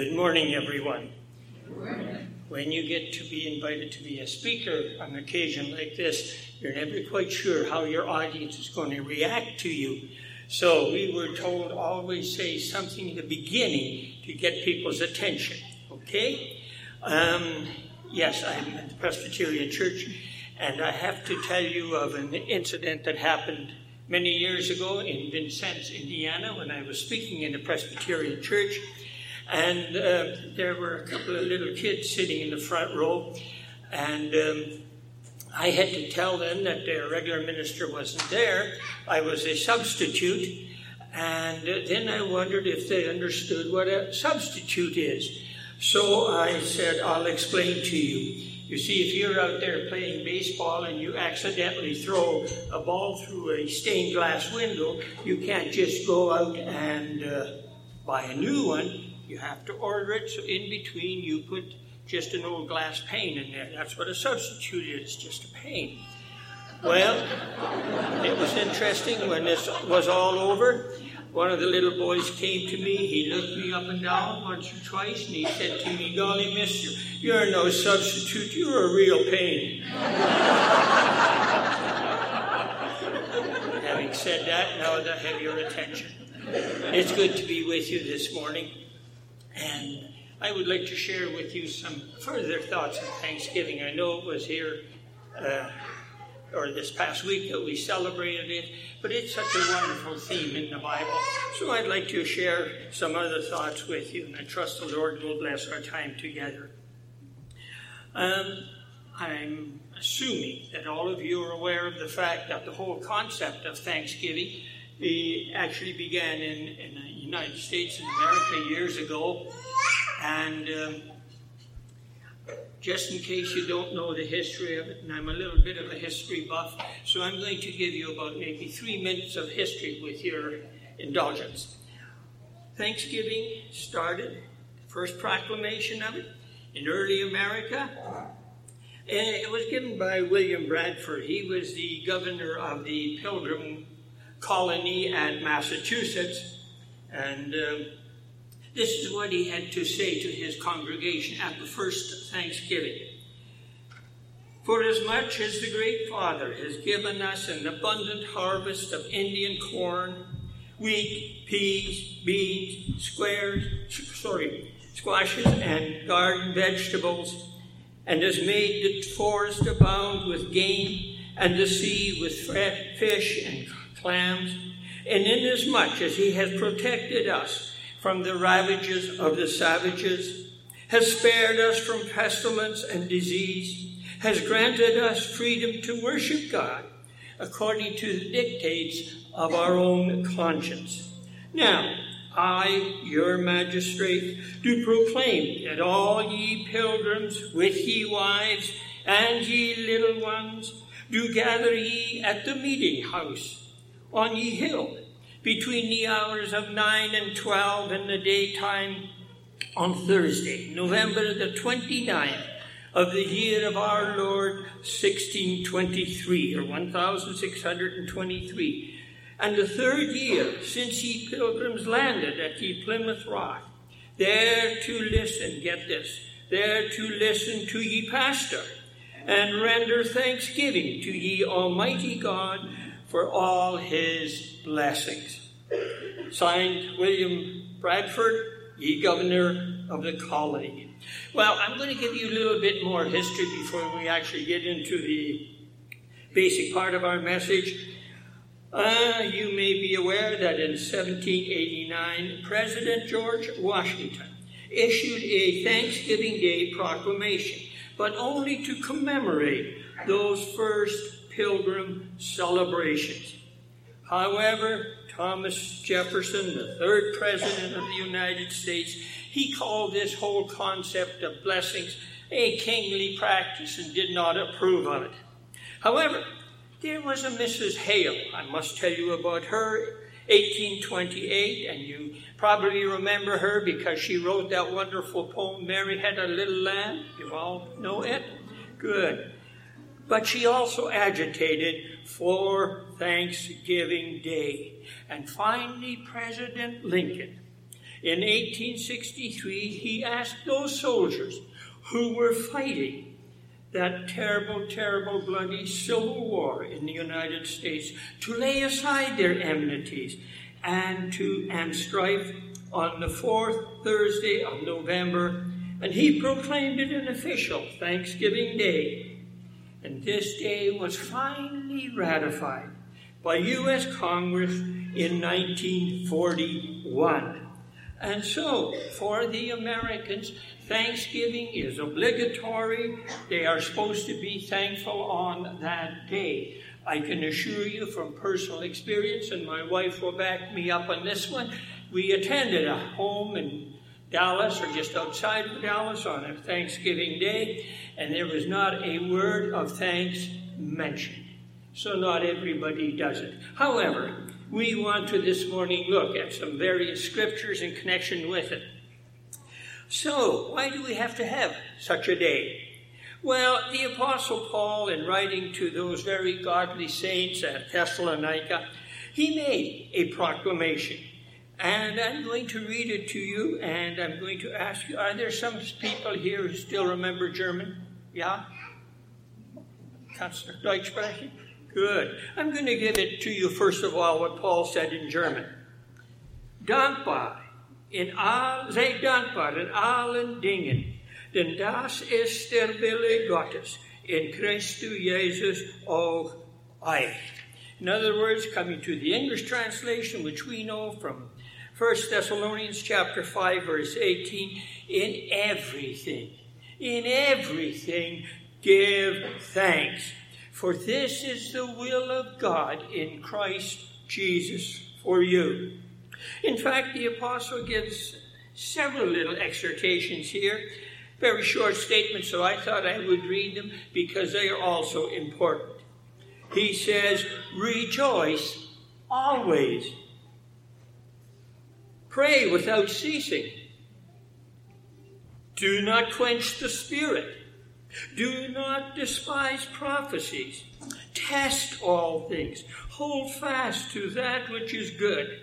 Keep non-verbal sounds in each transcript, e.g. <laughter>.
Good morning, everyone. When you get to be invited to be a speaker on an occasion like this, you're never quite sure how your audience is going to react to you. So we were told always say something in the beginning to get people's attention. Okay? Um, yes, I'm at the Presbyterian Church, and I have to tell you of an incident that happened many years ago in Vincennes, Indiana, when I was speaking in the Presbyterian Church. And uh, there were a couple of little kids sitting in the front row, and um, I had to tell them that their regular minister wasn't there. I was a substitute, and then I wondered if they understood what a substitute is. So I said, I'll explain to you. You see, if you're out there playing baseball and you accidentally throw a ball through a stained glass window, you can't just go out and uh, buy a new one. You have to order it, so in between you put just an old glass pane in there. That's what a substitute is, just a pane. Well, it was interesting when this was all over. One of the little boys came to me. He looked me up and down once or twice, and he said to me, Golly, mister, you're no substitute. You're a real pain. <laughs> Having said that, now I have your attention. It's good to be with you this morning. And I would like to share with you some further thoughts on Thanksgiving. I know it was here uh, or this past week that we celebrated it, but it's such a wonderful theme in the Bible. So I'd like to share some other thoughts with you, and I trust the Lord will bless our time together. Um, I'm assuming that all of you are aware of the fact that the whole concept of Thanksgiving actually began in, in United States and America years ago. And um, just in case you don't know the history of it, and I'm a little bit of a history buff, so I'm going to give you about maybe three minutes of history with your indulgence. Thanksgiving started, first proclamation of it, in early America. And it was given by William Bradford. He was the governor of the Pilgrim colony at Massachusetts. And um, this is what he had to say to his congregation at the first Thanksgiving. For as much as the Great Father has given us an abundant harvest of Indian corn, wheat, peas, beans, squares, sorry, squashes, and garden vegetables, and has made the forest abound with game, and the sea with fish and clams, and inasmuch as he has protected us from the ravages of the savages, has spared us from pestilence and disease, has granted us freedom to worship God according to the dictates of our own conscience. Now, I, your magistrate, do proclaim that all ye pilgrims with ye wives and ye little ones do gather ye at the meeting house on ye hill between the hours of 9 and 12 in the daytime on Thursday, November the 29th of the year of our Lord 1623 or 1623, and the third year since ye pilgrims landed at ye Plymouth Rock, there to listen, get this, there to listen to ye pastor, and render thanksgiving to ye Almighty God for all his blessings. Signed, William Bradford, ye governor of the colony. Well, I'm going to give you a little bit more history before we actually get into the basic part of our message. Uh, you may be aware that in 1789, President George Washington issued a Thanksgiving Day proclamation, but only to commemorate those first pilgrim celebrations. However, Thomas Jefferson, the third president of the United States, he called this whole concept of blessings a kingly practice and did not approve of it. However, there was a Mrs. Hale. I must tell you about her, 1828, and you probably remember her because she wrote that wonderful poem, Mary Had a Little Lamb. You all know it? Good but she also agitated for Thanksgiving Day. And finally, President Lincoln, In 1863, he asked those soldiers who were fighting that terrible, terrible, bloody civil war in the United States to lay aside their enmities and to and strife on the fourth Thursday of November, and he proclaimed it an official Thanksgiving Day. And this day was finally ratified by U.S. Congress in 1941. And so, for the Americans, Thanksgiving is obligatory. They are supposed to be thankful on that day. I can assure you from personal experience, and my wife will back me up on this one. We attended a home in Dallas or just outside of Dallas on a Thanksgiving Day, and there was not a word of thanks mentioned. So, not everybody does it. However, we want to this morning look at some various scriptures in connection with it. So, why do we have to have such a day? Well, the Apostle Paul, in writing to those very godly saints at Thessalonica, he made a proclamation. And I'm going to read it to you, and I'm going to ask you are there some people here who still remember German? Yeah? Deutsch? Good. I'm going to give it to you, first of all, what Paul said in German. Dankbar, in all, sei dankbar in allen Dingen, denn das ist der Wille Gottes in Christus Jesus auch euch. In other words, coming to the English translation, which we know from 1 Thessalonians chapter 5, verse 18, in everything, in everything, give thanks for this is the will of God in Christ Jesus for you. In fact, the apostle gives several little exhortations here, very short statements, so I thought I would read them because they are also important. He says, Rejoice always. Pray without ceasing. Do not quench the spirit. Do not despise prophecies. Test all things. Hold fast to that which is good.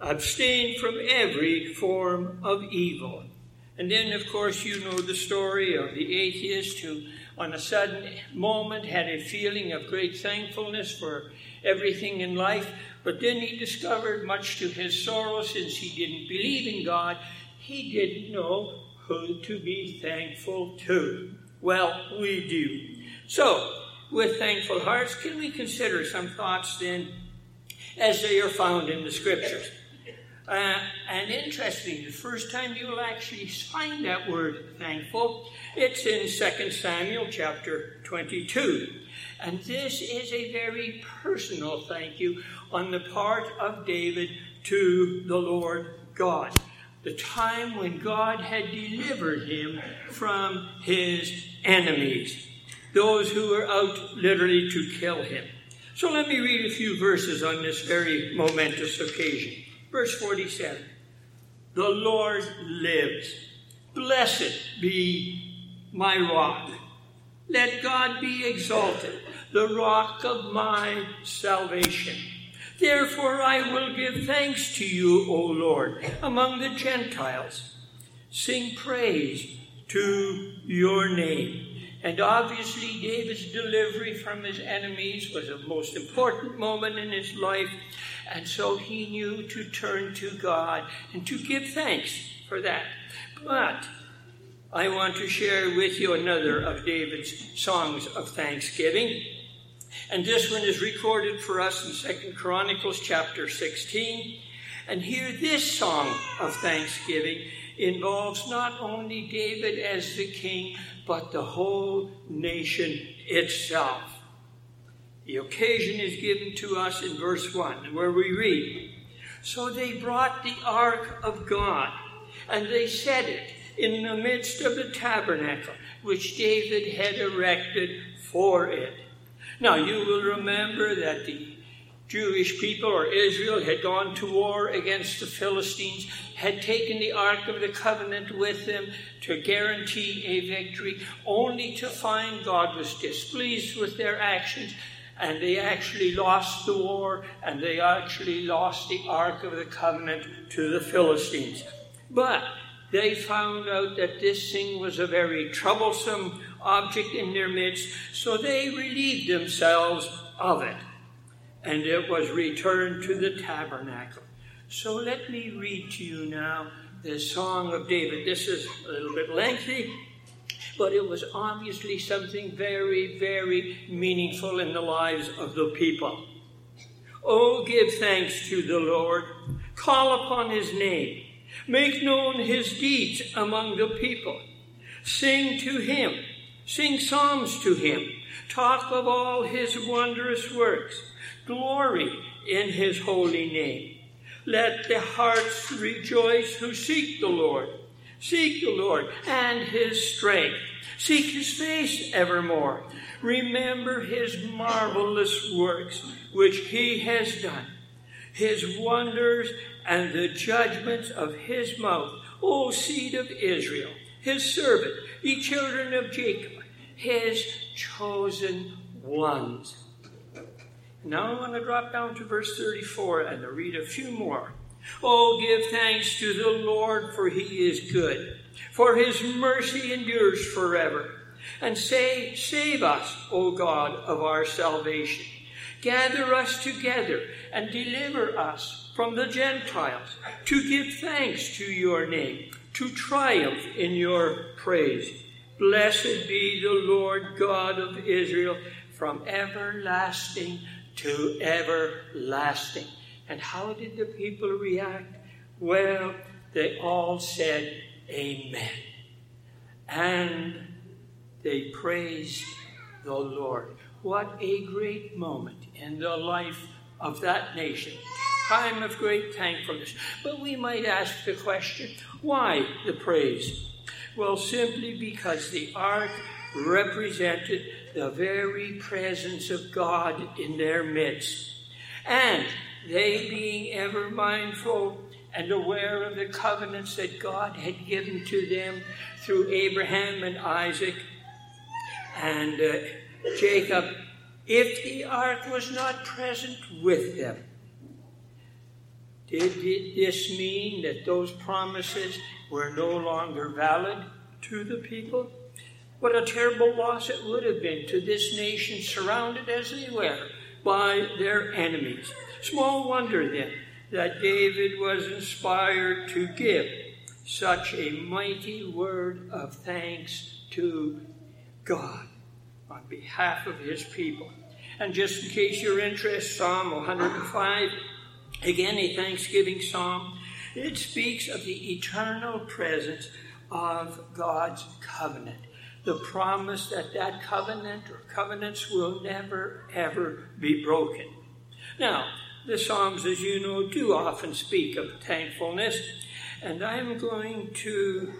Abstain from every form of evil. And then, of course, you know the story of the atheist who, on a sudden moment, had a feeling of great thankfulness for everything in life, but then he discovered, much to his sorrow, since he didn't believe in God, he didn't know who to be thankful to. Well, we do. So, with thankful hearts, can we consider some thoughts then as they are found in the scriptures? Uh, and interesting, the first time you will actually find that word thankful, it's in 2 Samuel chapter 22. And this is a very personal thank you on the part of David to the Lord God the time when God had delivered him from his enemies, those who were out literally to kill him. So let me read a few verses on this very momentous occasion. Verse 47 The Lord lives. Blessed be my rock. Let God be exalted, the rock of my salvation. Therefore I will give thanks to you, O Lord, among the Gentiles. Sing praise to your name. And obviously, David's delivery from his enemies was a most important moment in his life. And so he knew to turn to God and to give thanks for that. But I want to share with you another of David's songs of thanksgiving. And this one is recorded for us in Second Chronicles chapter 16. And here, this song of thanksgiving involves not only David as the king, but the whole nation itself. The occasion is given to us in verse 1, where we read So they brought the ark of God, and they set it in the midst of the tabernacle which David had erected for it. Now, you will remember that the Jewish people or Israel had gone to war against the Philistines, had taken the Ark of the Covenant with them to guarantee a victory, only to find God was displeased with their actions and they actually lost the war, and they actually lost the Ark of the Covenant to the Philistines. But they found out that this thing was a very troublesome object in their midst, so they relieved themselves of it, and it was returned to the tabernacle. So let me read to you now the Song of David. This is a little bit lengthy, but it was obviously something very, very meaningful in the lives of the people. Oh, give thanks to the Lord, call upon his name, make known his deeds among the people, sing to him, sing psalms to him, talk of all his wondrous works, glory in his holy name. Let the hearts rejoice who seek the Lord. Seek the Lord and his strength. Seek his face evermore. Remember his marvelous works which he has done, his wonders and the judgments of his mouth, O seed of Israel, his servant, ye children of Jacob, his chosen ones. Now I want to drop down to verse 34 and read a few more. Oh, give thanks to the Lord, for he is good, for his mercy endures forever. And say, Save us, O God of our salvation. Gather us together and deliver us from the Gentiles, to give thanks to your name, to triumph in your praise. Blessed be the Lord God of Israel from everlasting to everlasting. And how did the people react? Well, they all said, Amen. And they praised the Lord. What a great moment in the life of that nation. Time of great thankfulness. But we might ask the question why the praise? Well, simply because the ark represented the very presence of God in their midst. And they being ever mindful and aware of the covenants that God had given to them through Abraham and Isaac and uh, Jacob, if the ark was not present with them, did this mean that those promises were no longer valid to the people? What a terrible loss it would have been to this nation, surrounded as they were by their enemies. Small wonder then that David was inspired to give such a mighty word of thanks to God on behalf of his people. And just in case you're interested, Psalm 105, again a thanksgiving psalm. It speaks of the eternal presence of God's covenant the promise that that covenant or covenants will never, ever be broken. Now, the Psalms, as you know, do often speak of thankfulness, and I'm going to,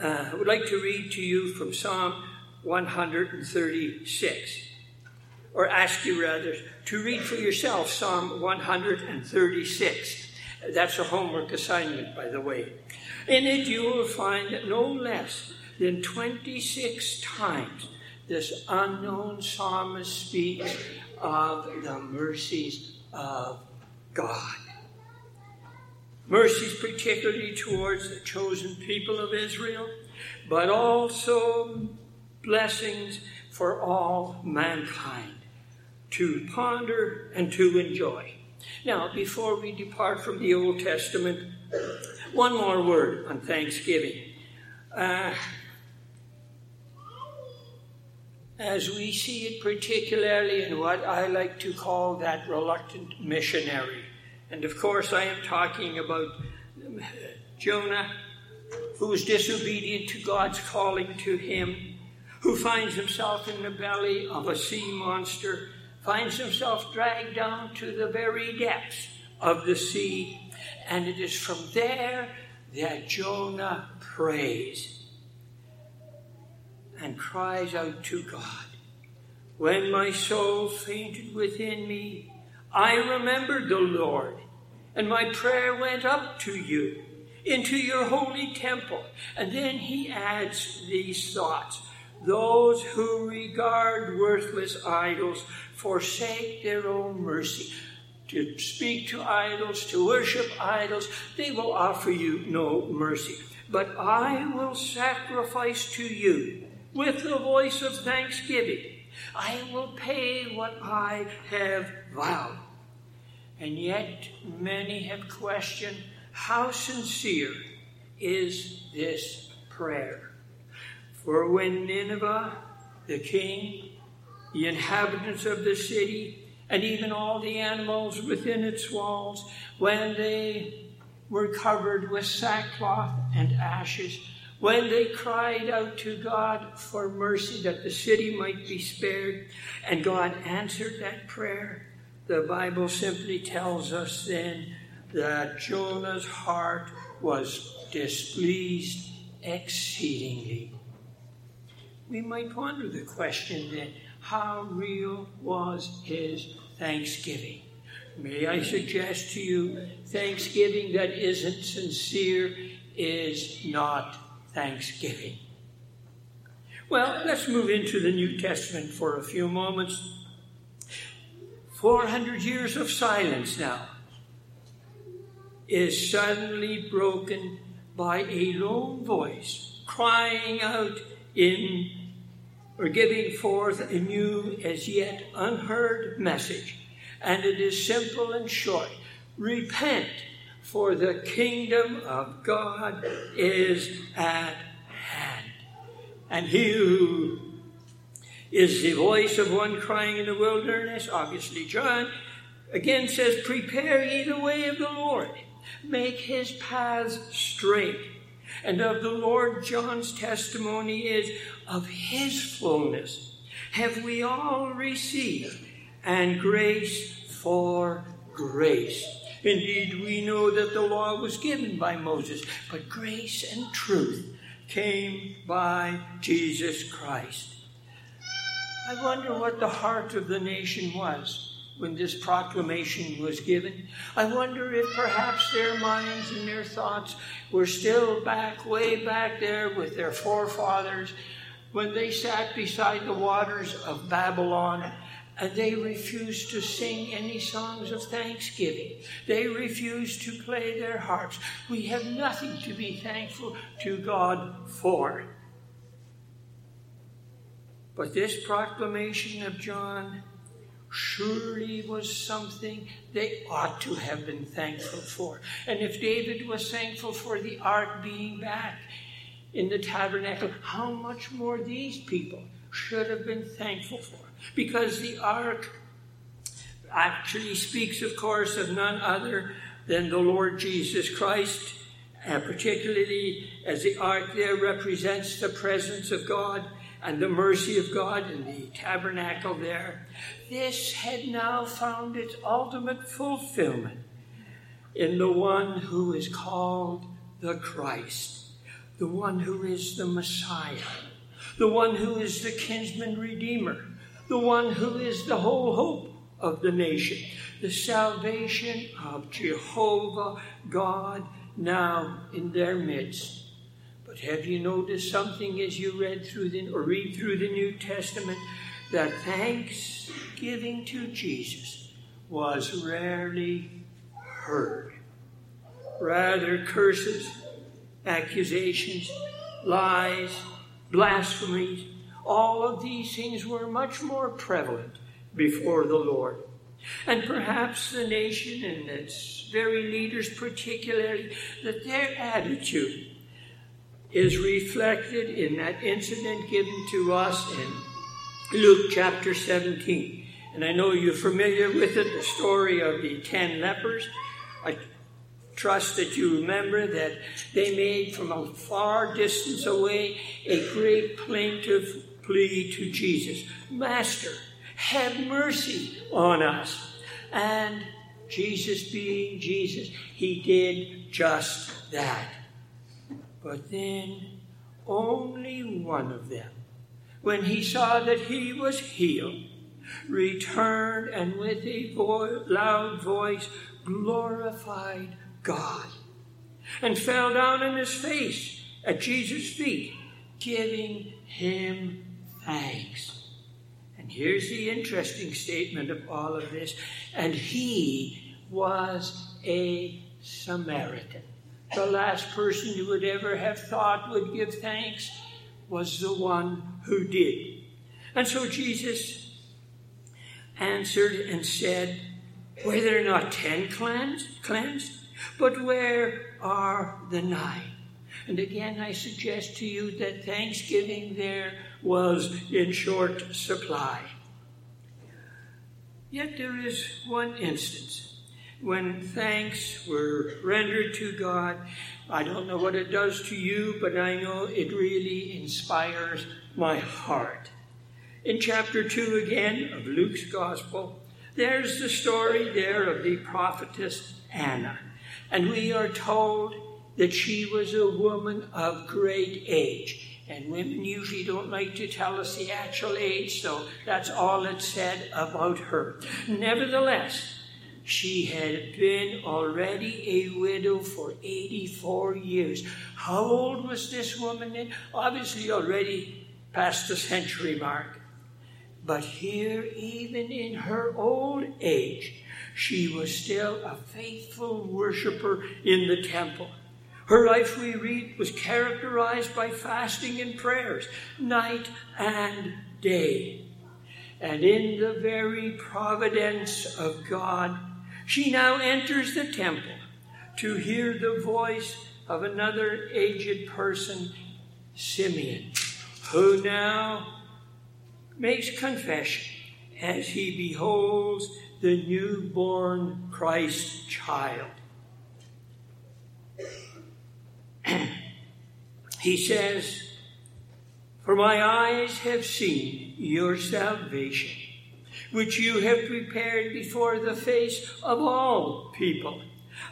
uh, would like to read to you from Psalm 136, or ask you rather to read for yourself Psalm 136. That's a homework assignment, by the way. In it, you will find no less than 26 times this unknown psalmist speaks of the mercies of God. Mercies, particularly towards the chosen people of Israel, but also blessings for all mankind to ponder and to enjoy. Now, before we depart from the Old Testament, one more word on Thanksgiving. Uh, as we see it particularly in what I like to call that reluctant missionary. And of course, I am talking about Jonah, who was disobedient to God's calling to him, who finds himself in the belly of a sea monster, finds himself dragged down to the very depths of the sea, and it is from there that Jonah prays and cries out to God. When my soul fainted within me, I remembered the Lord, and my prayer went up to you into your holy temple. And then he adds these thoughts those who regard worthless idols forsake their own mercy. To speak to idols, to worship idols, they will offer you no mercy. But I will sacrifice to you with the voice of thanksgiving. I will pay what I have vowed. And yet, many have questioned how sincere is this prayer. For when Nineveh, the king, the inhabitants of the city, and even all the animals within its walls, when they were covered with sackcloth and ashes, when they cried out to God for mercy that the city might be spared, and God answered that prayer, the Bible simply tells us then that Jonah's heart was displeased exceedingly. We might ponder the question then how real was his thanksgiving? May I suggest to you, thanksgiving that isn't sincere is not thanksgiving. Well, let's move into the New Testament for a few moments. 400 years of silence now is suddenly broken by a lone voice crying out in or giving forth a new, as yet unheard message. And it is simple and short Repent, for the kingdom of God is at hand. And he who is the voice of one crying in the wilderness, obviously John, again says, Prepare ye the way of the Lord, make his paths straight. And of the Lord John's testimony is, Of his fullness have we all received, and grace for grace. Indeed, we know that the law was given by Moses, but grace and truth came by Jesus Christ. I wonder what the heart of the nation was when this proclamation was given. I wonder if perhaps their minds and their thoughts were still back, way back there with their forefathers when they sat beside the waters of Babylon and they refused to sing any songs of thanksgiving. They refused to play their harps. We have nothing to be thankful to God for. But this proclamation of John surely was something they ought to have been thankful for. And if David was thankful for the ark being back in the tabernacle, how much more these people should have been thankful for. Because the ark actually speaks, of course, of none other than the Lord Jesus Christ, and particularly as the ark there represents the presence of God and the mercy of God in the tabernacle there, this had now found its ultimate fulfillment in the one who is called the Christ, the one who is the Messiah, the one who is the kinsman redeemer, the one who is the whole hope of the nation, the salvation of Jehovah God now in their midst. But have you noticed something as you read through the or read through the New Testament that thanksgiving to Jesus was rarely heard. Rather curses, accusations, lies, blasphemies, all of these things were much more prevalent before the Lord. And perhaps the nation and its very leaders, particularly, that their attitude is reflected in that incident given to us in Luke chapter 17. And I know you're familiar with it, the story of the ten lepers. I trust that you remember that they made from a far distance away a great plaintive plea to Jesus Master, have mercy on us. And Jesus, being Jesus, he did just that. But then only one of them, when he saw that he was healed, returned and with a vo- loud voice glorified God and fell down on his face at Jesus' feet, giving him thanks. And here's the interesting statement of all of this. And he was a Samaritan. The last person you would ever have thought would give thanks was the one who did. And so Jesus answered and said, Were there not ten cleansed? cleansed? But where are the nine? And again, I suggest to you that thanksgiving there was in short supply. Yet there is one instance when thanks were rendered to God. I don't know what it does to you, but I know it really inspires my heart. In chapter 2 again of Luke's Gospel, there's the story there of the prophetess Anna. And we are told that she was a woman of great age. And women usually don't like to tell us the actual age, so that's all it said about her. Nevertheless, she had been already a widow for 84 years. How old was this woman then? Obviously, already past the century mark. But here, even in her old age, she was still a faithful worshiper in the temple. Her life, we read, was characterized by fasting and prayers, night and day. And in the very providence of God, she now enters the temple to hear the voice of another aged person, Simeon, who now makes confession as he beholds the newborn Christ child. <clears throat> he says, For my eyes have seen your salvation which you have prepared before the face of all people,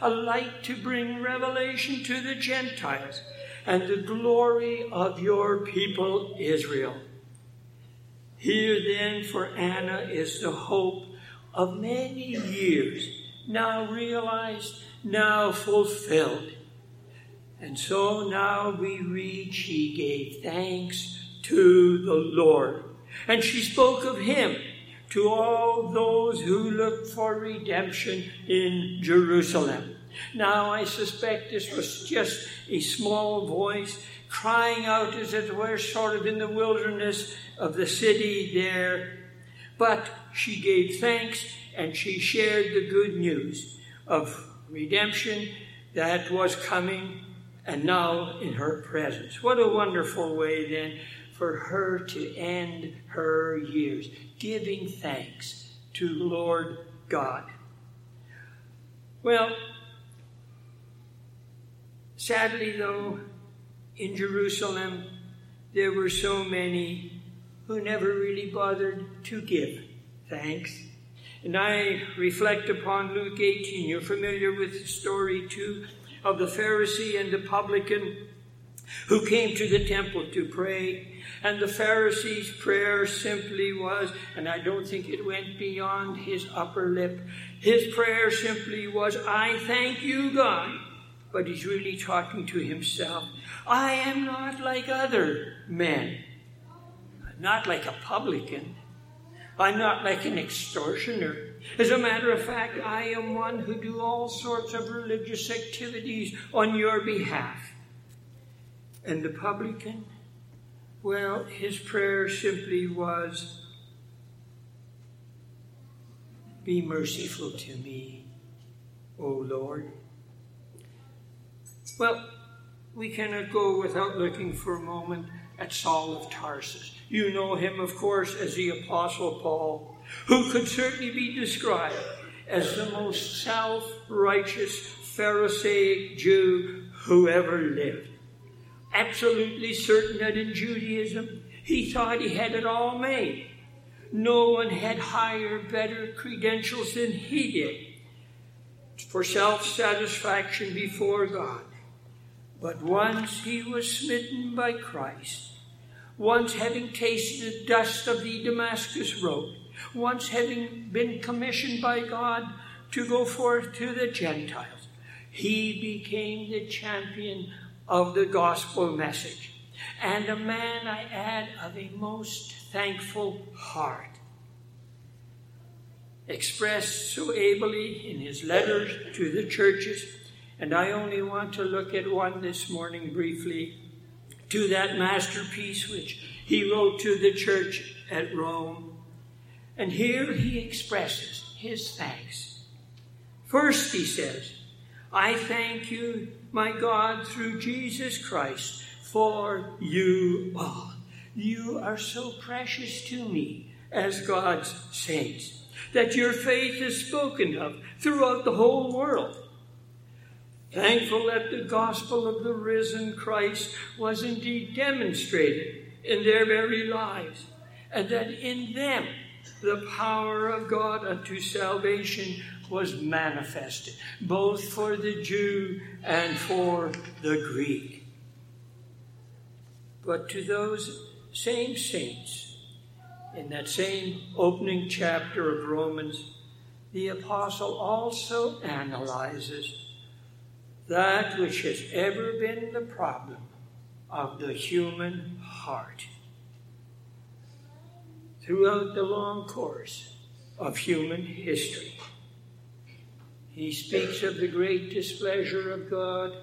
a light to bring revelation to the Gentiles and the glory of your people Israel. Here then for Anna is the hope of many years, now realized, now fulfilled. And so now we read she gave thanks to the Lord. And she spoke of him to all those who looked for redemption in Jerusalem. Now, I suspect this was just a small voice crying out, as it were, sort of in the wilderness of the city there. But she gave thanks and she shared the good news of redemption that was coming and now in her presence. What a wonderful way then for her to end her years, giving thanks to Lord God. Well, sadly though, in Jerusalem, there were so many who never really bothered to give thanks. And I reflect upon Luke 18. You're familiar with the story too of the Pharisee and the publican who came to the temple to pray. And the Pharisee's prayer simply was, and I don't think it went beyond his upper lip, his prayer simply was, I thank you, God. But he's really talking to himself. I am not like other men. Not like a publican. I'm not like an extortioner. As a matter of fact, I am one who do all sorts of religious activities on your behalf. And the publican, well, his prayer simply was, Be merciful to me, O Lord. Well, we cannot go without looking for a moment at Saul of Tarsus. You know him, of course, as the Apostle Paul, who could certainly be described as the most self righteous Pharisaic Jew who ever lived absolutely certain that in Judaism he thought he had it all made. No one had higher, better credentials than he did for self satisfaction before God. But once he was smitten by Christ, once having tasted the dust of the Damascus road, once having been commissioned by God to go forth to the Gentiles, he became the champion of the gospel message. And a man, I add, of a most thankful heart expressed so ably in his letters to the churches. And I only want to look at one this morning briefly to that masterpiece which he wrote to the church at Rome. And here he expresses his thanks. First, he says, I thank you, my God, through Jesus Christ, for you all. You are so precious to me as God's saints that your faith is spoken of throughout the whole world. Thankful that the gospel of the risen Christ was indeed demonstrated in their very lives, and that in them the power of God unto salvation was manifested, both for the Jew and for the Greek. But to those same saints, in that same opening chapter of Romans, the apostle also analyzes that which has ever been the problem of the human heart. Throughout the long course of human history, he speaks of the great displeasure of God,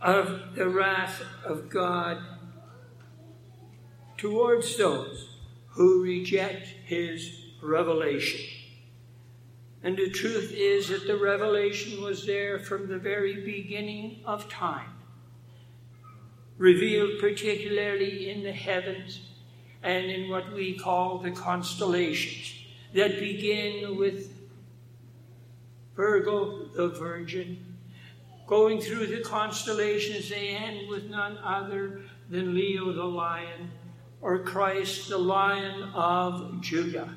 of the wrath of God towards those who reject his revelation. And the truth is that the revelation was there from the very beginning of time, revealed particularly in the heavens and in what we call the constellations that begin with Virgo, the Virgin. Going through the constellations, they end with none other than Leo, the Lion, or Christ, the lion of Judah.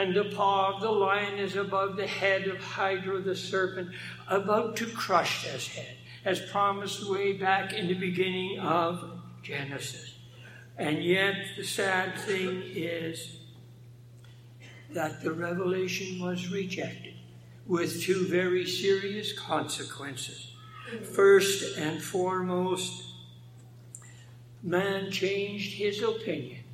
And the paw of the lion is above the head of Hydra, the serpent, about to crush his head, as promised way back in the beginning of Genesis. And yet, the sad thing is that the revelation was rejected with two very serious consequences. First and foremost, man changed his opinion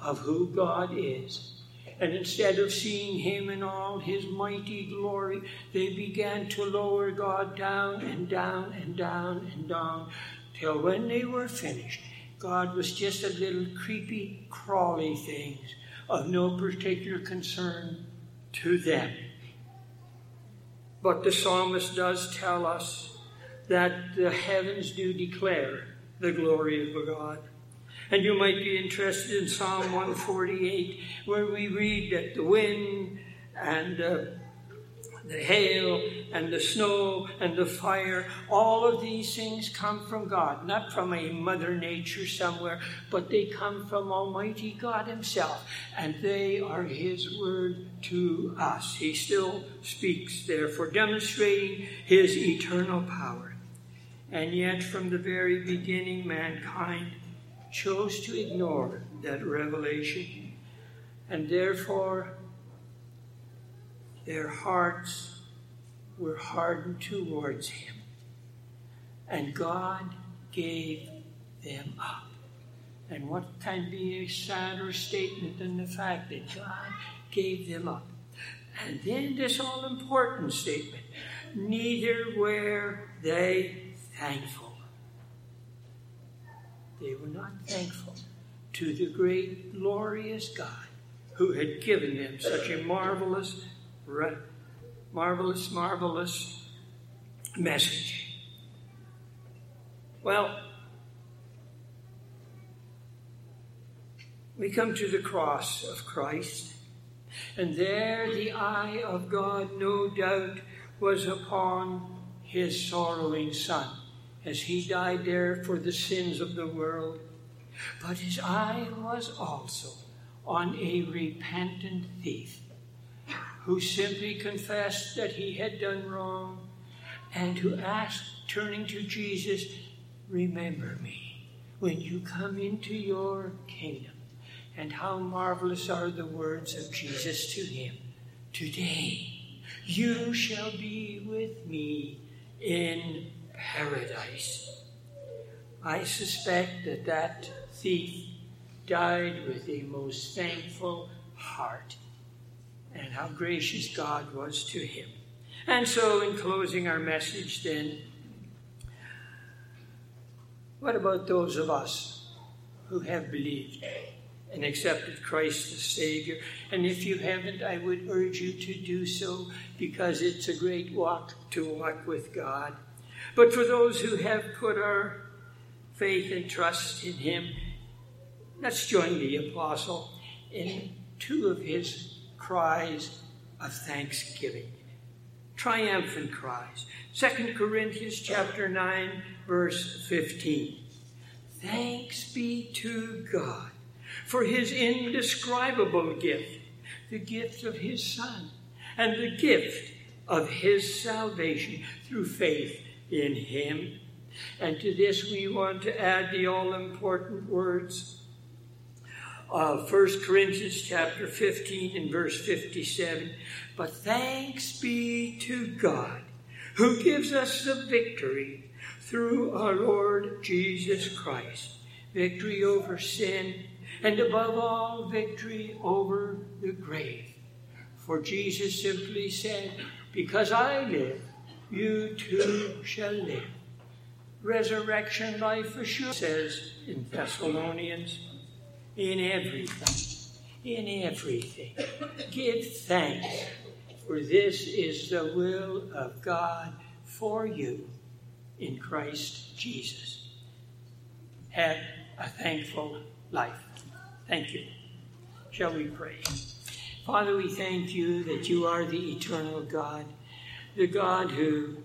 of who God is. And instead of seeing him in all his mighty glory, they began to lower God down and down and down and down till when they were finished, God was just a little creepy, crawly things of no particular concern to them. But the psalmist does tell us that the heavens do declare the glory of God. And you might be interested in Psalm 148, where we read that the wind and uh, the hail and the snow and the fire, all of these things come from God, not from a mother nature somewhere, but they come from Almighty God Himself, and they are His word to us. He still speaks, therefore, demonstrating His eternal power. And yet, from the very beginning, mankind chose to ignore that revelation. And therefore, their hearts were hardened towards Him. And God gave them up. And what can be a sadder statement than the fact that God gave them up? And then this all important statement neither were they thankful. They were not thankful to the great, glorious God who had given them such a marvelous, marvelous, marvelous message. Well, we come to the cross of Christ, and there the eye of God, no doubt, was upon his sorrowing Son as he died there for the sins of the world. But his eye was also on a repentant thief who simply confessed that he had done wrong and who asked, turning to Jesus, Remember me when you come into your kingdom. And how marvelous are the words of Jesus to him Today you shall be with me in paradise. I suspect that that thief died with a most thankful heart, and how gracious God was to him. And so, in closing our message, then, what about those of us who have believed and accepted Christ as Savior? And if you haven't, I would urge you to do so because it's a great walk to walk with God. But for those who have put our faith and trust in Him, let's join the apostle in two of his cries of thanksgiving, triumphant cries. 2 Corinthians chapter 9 verse 15. Thanks be to God for his indescribable gift, the gift of his son, and the gift of his salvation through faith in him. And to this we want to add the all important words of 1 Corinthians chapter 15 and verse 57. But thanks be to God who gives us the victory through our Lord Jesus Christ. Victory over sin and above all, victory over the grave. For Jesus simply said, Because I live, you too shall live. Resurrection life assured says in Thessalonians, in everything, in everything, give thanks, for this is the will of God for you in Christ Jesus. Have a thankful life. Thank you. Shall we pray? Father, we thank you that you are the eternal God, the God who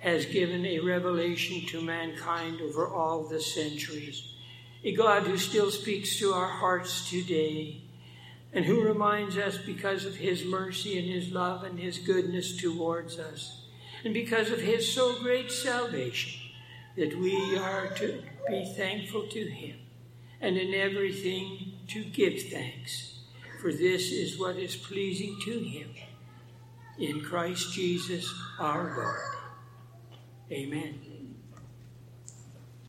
has given a revelation to mankind over all the centuries, a God who still speaks to our hearts today, and who reminds us because of his mercy and his love and his goodness towards us, and because of his so great salvation, that we are to be thankful to him, and in everything to give thanks, for this is what is pleasing to him. In Christ Jesus our Lord. Amen.